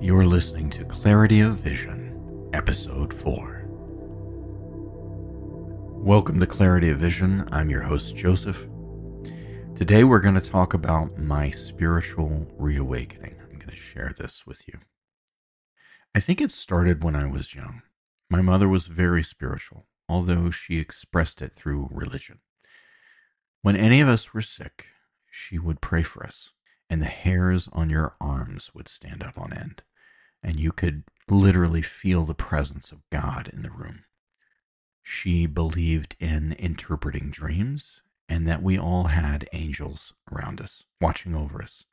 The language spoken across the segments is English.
You're listening to Clarity of Vision, Episode 4. Welcome to Clarity of Vision. I'm your host, Joseph. Today we're going to talk about my spiritual reawakening. I'm going to share this with you. I think it started when I was young. My mother was very spiritual, although she expressed it through religion. When any of us were sick, she would pray for us, and the hairs on your arms would stand up on end and you could literally feel the presence of God in the room. She believed in interpreting dreams and that we all had angels around us, watching over us.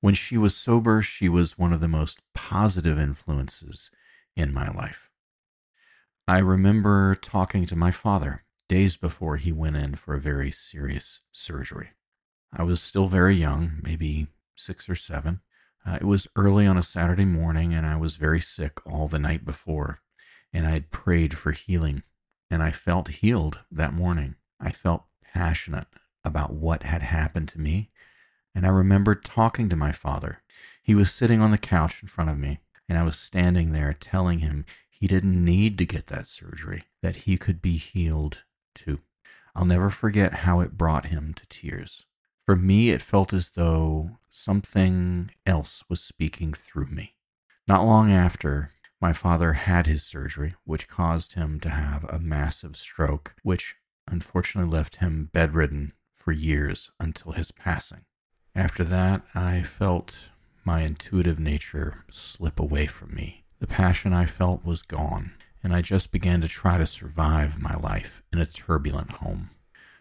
When she was sober, she was one of the most positive influences in my life. I remember talking to my father days before he went in for a very serious surgery. I was still very young, maybe six or seven, uh, it was early on a Saturday morning, and I was very sick all the night before, and I had prayed for healing, and I felt healed that morning. I felt passionate about what had happened to me, and I remembered talking to my father. He was sitting on the couch in front of me, and I was standing there telling him he didn't need to get that surgery, that he could be healed too. I'll never forget how it brought him to tears. For me, it felt as though something else was speaking through me. Not long after, my father had his surgery, which caused him to have a massive stroke, which unfortunately left him bedridden for years until his passing. After that, I felt my intuitive nature slip away from me. The passion I felt was gone, and I just began to try to survive my life in a turbulent home.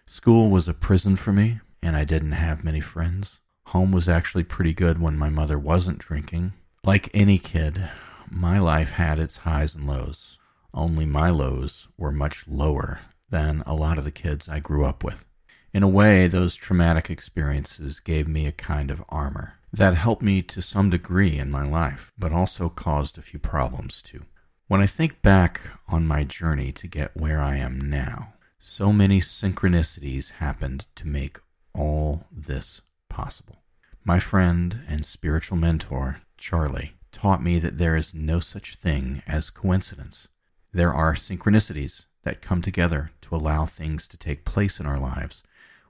School was a prison for me, and I didn't have many friends. Home was actually pretty good when my mother wasn't drinking. Like any kid, my life had its highs and lows. Only my lows were much lower than a lot of the kids I grew up with. In a way, those traumatic experiences gave me a kind of armor that helped me to some degree in my life, but also caused a few problems too. When I think back on my journey to get where I am now, so many synchronicities happened to make all this possible. My friend and spiritual mentor, Charlie, taught me that there is no such thing as coincidence. There are synchronicities that come together to allow things to take place in our lives,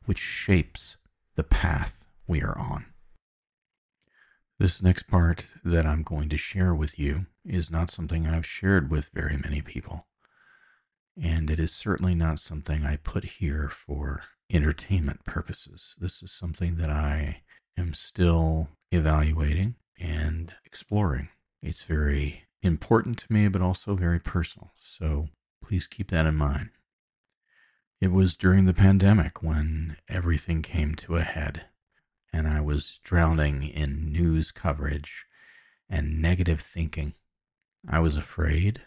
which shapes the path we are on. This next part that I'm going to share with you is not something I've shared with very many people. And it is certainly not something I put here for entertainment purposes. This is something that I am still evaluating and exploring. It's very important to me, but also very personal. So please keep that in mind. It was during the pandemic when everything came to a head, and I was drowning in news coverage and negative thinking. I was afraid,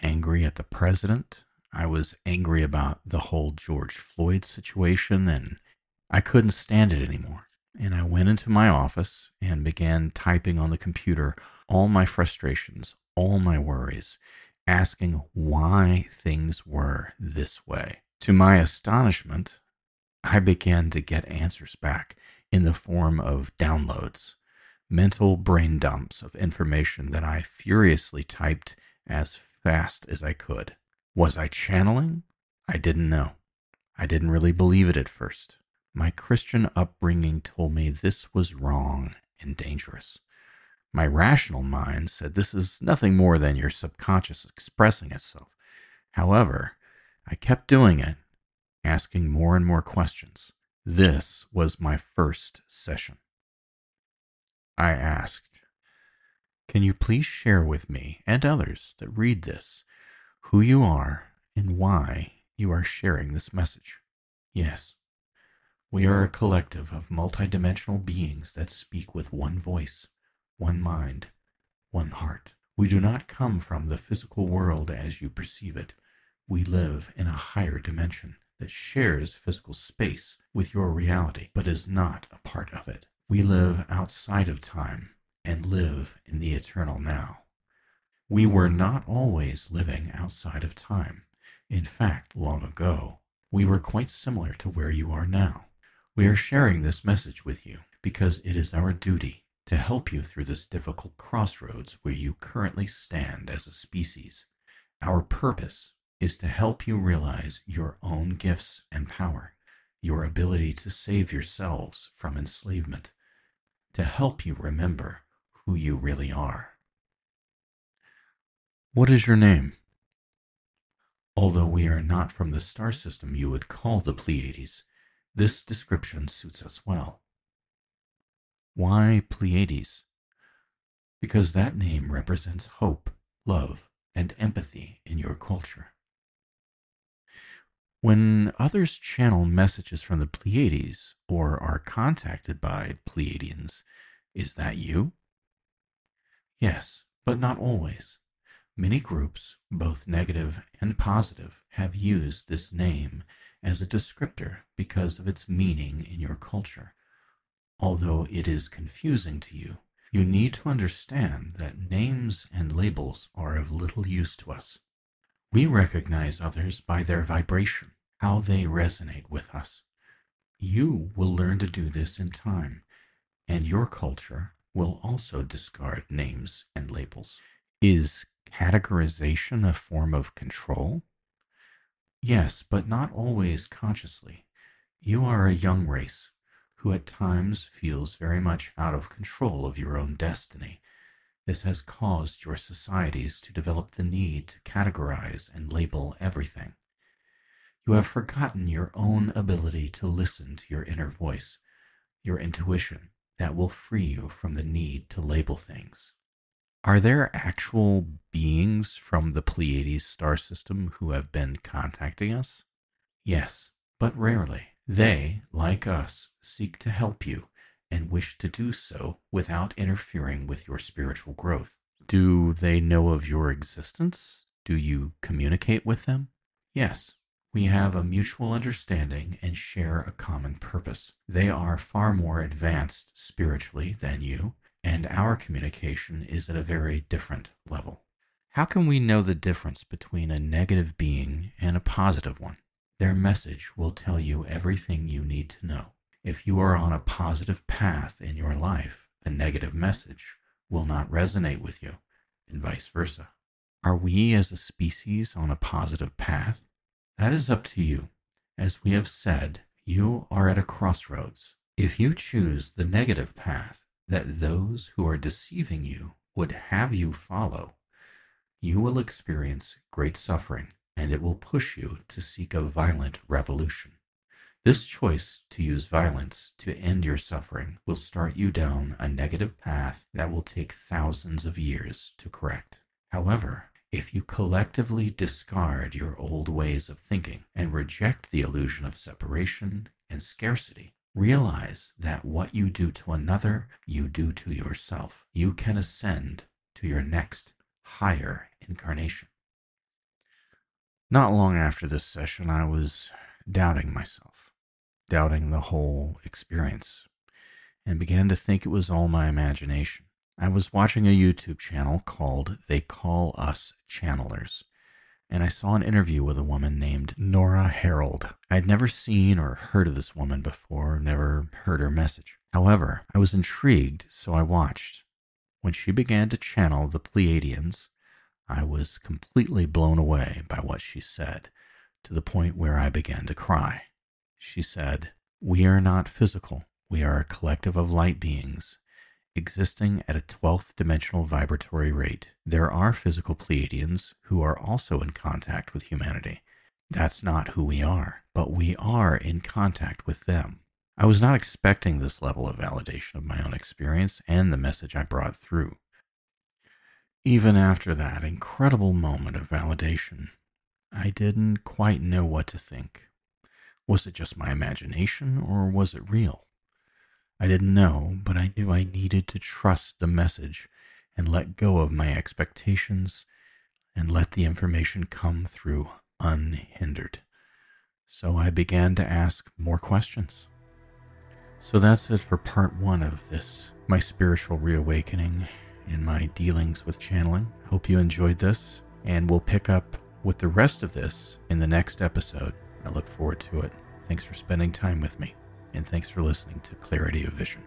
angry at the president, I was angry about the whole George Floyd situation and I couldn't stand it anymore. And I went into my office and began typing on the computer all my frustrations, all my worries, asking why things were this way. To my astonishment, I began to get answers back in the form of downloads, mental brain dumps of information that I furiously typed as fast as I could. Was I channeling? I didn't know. I didn't really believe it at first. My Christian upbringing told me this was wrong and dangerous. My rational mind said this is nothing more than your subconscious expressing itself. However, I kept doing it, asking more and more questions. This was my first session. I asked, Can you please share with me and others that read this who you are and why you are sharing this message. Yes, we are a collective of multidimensional beings that speak with one voice, one mind, one heart. We do not come from the physical world as you perceive it. We live in a higher dimension that shares physical space with your reality, but is not a part of it. We live outside of time and live in the eternal now. We were not always living outside of time. In fact, long ago, we were quite similar to where you are now. We are sharing this message with you because it is our duty to help you through this difficult crossroads where you currently stand as a species. Our purpose is to help you realize your own gifts and power, your ability to save yourselves from enslavement, to help you remember who you really are. What is your name? Although we are not from the star system you would call the Pleiades, this description suits us well. Why Pleiades? Because that name represents hope, love, and empathy in your culture. When others channel messages from the Pleiades or are contacted by Pleiadians, is that you? Yes, but not always. Many groups, both negative and positive, have used this name as a descriptor because of its meaning in your culture. Although it is confusing to you, you need to understand that names and labels are of little use to us. We recognize others by their vibration, how they resonate with us. You will learn to do this in time, and your culture will also discard names and labels. Is categorization a form of control? Yes, but not always consciously. You are a young race who at times feels very much out of control of your own destiny. This has caused your societies to develop the need to categorize and label everything. You have forgotten your own ability to listen to your inner voice, your intuition that will free you from the need to label things. Are there actual beings from the Pleiades star system who have been contacting us? Yes, but rarely. They, like us, seek to help you and wish to do so without interfering with your spiritual growth. Do they know of your existence? Do you communicate with them? Yes, we have a mutual understanding and share a common purpose. They are far more advanced spiritually than you, and our communication is at a very different level. How can we know the difference between a negative being and a positive one? Their message will tell you everything you need to know. If you are on a positive path in your life, a negative message will not resonate with you, and vice versa. Are we as a species on a positive path? That is up to you. As we have said, you are at a crossroads. If you choose the negative path, that those who are deceiving you would have you follow, you will experience great suffering and it will push you to seek a violent revolution. This choice to use violence to end your suffering will start you down a negative path that will take thousands of years to correct. However, if you collectively discard your old ways of thinking and reject the illusion of separation and scarcity, Realize that what you do to another, you do to yourself. You can ascend to your next higher incarnation. Not long after this session, I was doubting myself, doubting the whole experience, and began to think it was all my imagination. I was watching a YouTube channel called They Call Us Channelers and I saw an interview with a woman named Nora Herold. I had never seen or heard of this woman before, never heard her message. However, I was intrigued, so I watched. When she began to channel the Pleiadians, I was completely blown away by what she said, to the point where I began to cry. She said, We are not physical. We are a collective of light beings existing at a 12th dimensional vibratory rate. There are physical Pleiadians who are also in contact with humanity. That's not who we are, but we are in contact with them. I was not expecting this level of validation of my own experience and the message I brought through. Even after that incredible moment of validation, I didn't quite know what to think. Was it just my imagination or was it real? I didn't know, but I knew I needed to trust the message and let go of my expectations and let the information come through unhindered. So I began to ask more questions. So that's it for part one of this, my spiritual reawakening and my dealings with channeling. Hope you enjoyed this, and we'll pick up with the rest of this in the next episode. I look forward to it. Thanks for spending time with me and thanks for listening to Clarity of Vision.